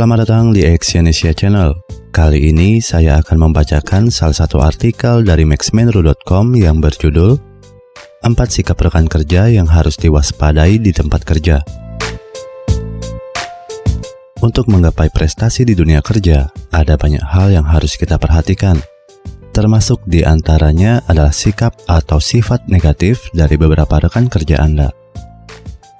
Selamat datang di Exyonesia Channel. Kali ini saya akan membacakan salah satu artikel dari maxmenru.com yang berjudul 4 sikap rekan kerja yang harus diwaspadai di tempat kerja. Untuk menggapai prestasi di dunia kerja, ada banyak hal yang harus kita perhatikan. Termasuk di antaranya adalah sikap atau sifat negatif dari beberapa rekan kerja Anda.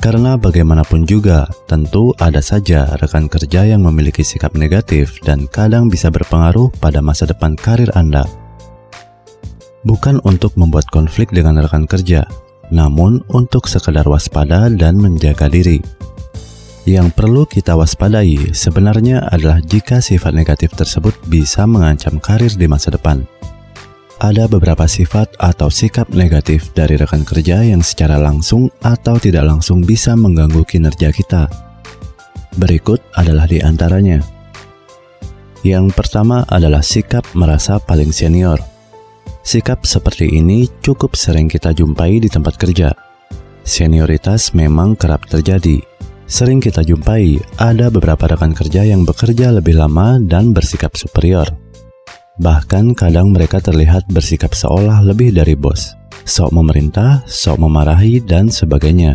Karena bagaimanapun juga, tentu ada saja rekan kerja yang memiliki sikap negatif dan kadang bisa berpengaruh pada masa depan karir Anda. Bukan untuk membuat konflik dengan rekan kerja, namun untuk sekedar waspada dan menjaga diri. Yang perlu kita waspadai sebenarnya adalah jika sifat negatif tersebut bisa mengancam karir di masa depan ada beberapa sifat atau sikap negatif dari rekan kerja yang secara langsung atau tidak langsung bisa mengganggu kinerja kita. Berikut adalah di antaranya. Yang pertama adalah sikap merasa paling senior. Sikap seperti ini cukup sering kita jumpai di tempat kerja. Senioritas memang kerap terjadi. Sering kita jumpai ada beberapa rekan kerja yang bekerja lebih lama dan bersikap superior Bahkan kadang mereka terlihat bersikap seolah lebih dari bos, sok memerintah, sok memarahi, dan sebagainya.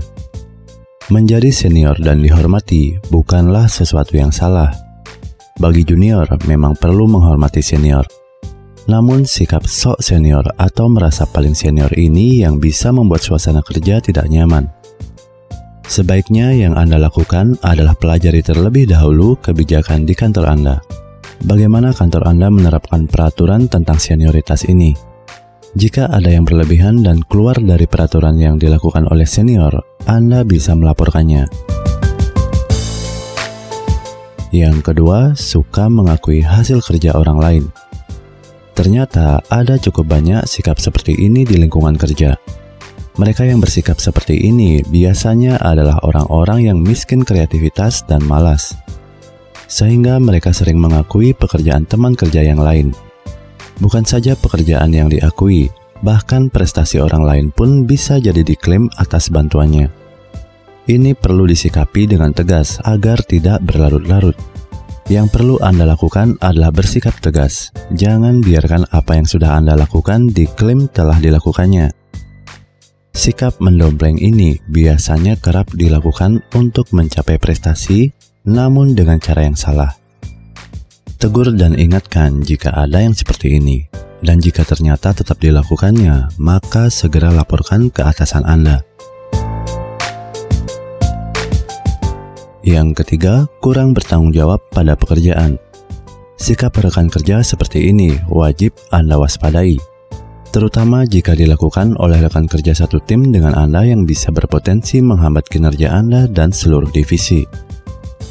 Menjadi senior dan dihormati bukanlah sesuatu yang salah. Bagi junior, memang perlu menghormati senior. Namun, sikap sok senior atau merasa paling senior ini yang bisa membuat suasana kerja tidak nyaman. Sebaiknya yang Anda lakukan adalah pelajari terlebih dahulu kebijakan di kantor Anda bagaimana kantor Anda menerapkan peraturan tentang senioritas ini. Jika ada yang berlebihan dan keluar dari peraturan yang dilakukan oleh senior, Anda bisa melaporkannya. Yang kedua, suka mengakui hasil kerja orang lain. Ternyata ada cukup banyak sikap seperti ini di lingkungan kerja. Mereka yang bersikap seperti ini biasanya adalah orang-orang yang miskin kreativitas dan malas sehingga mereka sering mengakui pekerjaan teman kerja yang lain. Bukan saja pekerjaan yang diakui, bahkan prestasi orang lain pun bisa jadi diklaim atas bantuannya. Ini perlu disikapi dengan tegas agar tidak berlarut-larut. Yang perlu Anda lakukan adalah bersikap tegas. Jangan biarkan apa yang sudah Anda lakukan diklaim telah dilakukannya. Sikap mendompleng ini biasanya kerap dilakukan untuk mencapai prestasi namun dengan cara yang salah. Tegur dan ingatkan jika ada yang seperti ini, dan jika ternyata tetap dilakukannya, maka segera laporkan ke atasan Anda. Yang ketiga, kurang bertanggung jawab pada pekerjaan. Sikap rekan kerja seperti ini wajib Anda waspadai, terutama jika dilakukan oleh rekan kerja satu tim dengan Anda yang bisa berpotensi menghambat kinerja Anda dan seluruh divisi.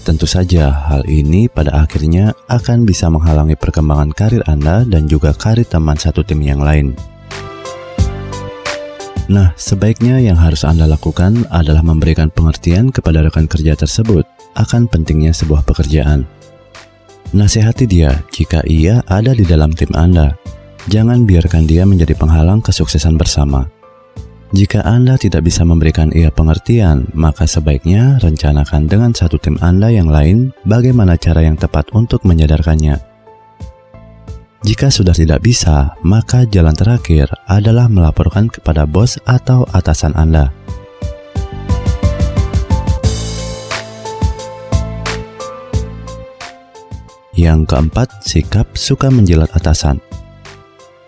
Tentu saja hal ini pada akhirnya akan bisa menghalangi perkembangan karir Anda dan juga karir teman satu tim yang lain. Nah, sebaiknya yang harus Anda lakukan adalah memberikan pengertian kepada rekan kerja tersebut akan pentingnya sebuah pekerjaan. Nasihati dia jika ia ada di dalam tim Anda. Jangan biarkan dia menjadi penghalang kesuksesan bersama. Jika Anda tidak bisa memberikan ia pengertian, maka sebaiknya rencanakan dengan satu tim Anda yang lain bagaimana cara yang tepat untuk menyadarkannya. Jika sudah tidak bisa, maka jalan terakhir adalah melaporkan kepada bos atau atasan Anda. Yang keempat, sikap suka menjilat atasan.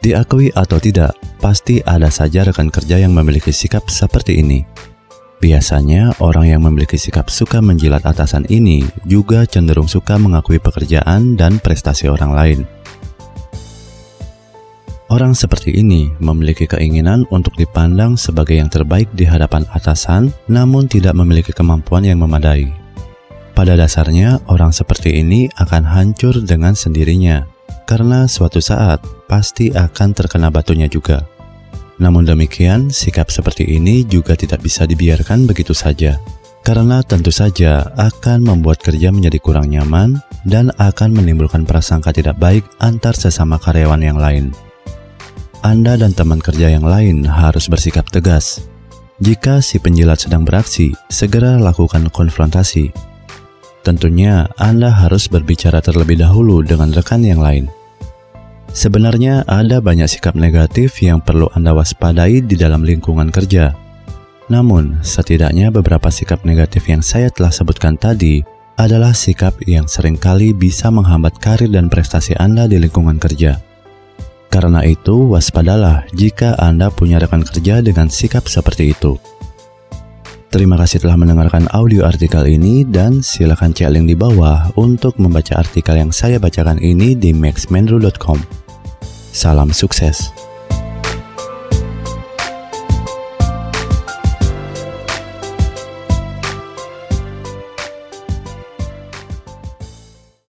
Diakui atau tidak, pasti ada saja rekan kerja yang memiliki sikap seperti ini. Biasanya, orang yang memiliki sikap suka menjilat atasan ini juga cenderung suka mengakui pekerjaan dan prestasi orang lain. Orang seperti ini memiliki keinginan untuk dipandang sebagai yang terbaik di hadapan atasan, namun tidak memiliki kemampuan yang memadai. Pada dasarnya, orang seperti ini akan hancur dengan sendirinya karena suatu saat pasti akan terkena batunya juga. Namun demikian, sikap seperti ini juga tidak bisa dibiarkan begitu saja, karena tentu saja akan membuat kerja menjadi kurang nyaman dan akan menimbulkan prasangka tidak baik antar sesama karyawan yang lain. Anda dan teman kerja yang lain harus bersikap tegas. Jika si penjilat sedang beraksi, segera lakukan konfrontasi tentunya Anda harus berbicara terlebih dahulu dengan rekan yang lain. Sebenarnya ada banyak sikap negatif yang perlu Anda waspadai di dalam lingkungan kerja. Namun, setidaknya beberapa sikap negatif yang saya telah sebutkan tadi adalah sikap yang sering kali bisa menghambat karir dan prestasi Anda di lingkungan kerja. Karena itu, waspadalah jika Anda punya rekan kerja dengan sikap seperti itu. Terima kasih telah mendengarkan audio artikel ini dan silakan cek link di bawah untuk membaca artikel yang saya bacakan ini di maxmenru.com. Salam sukses.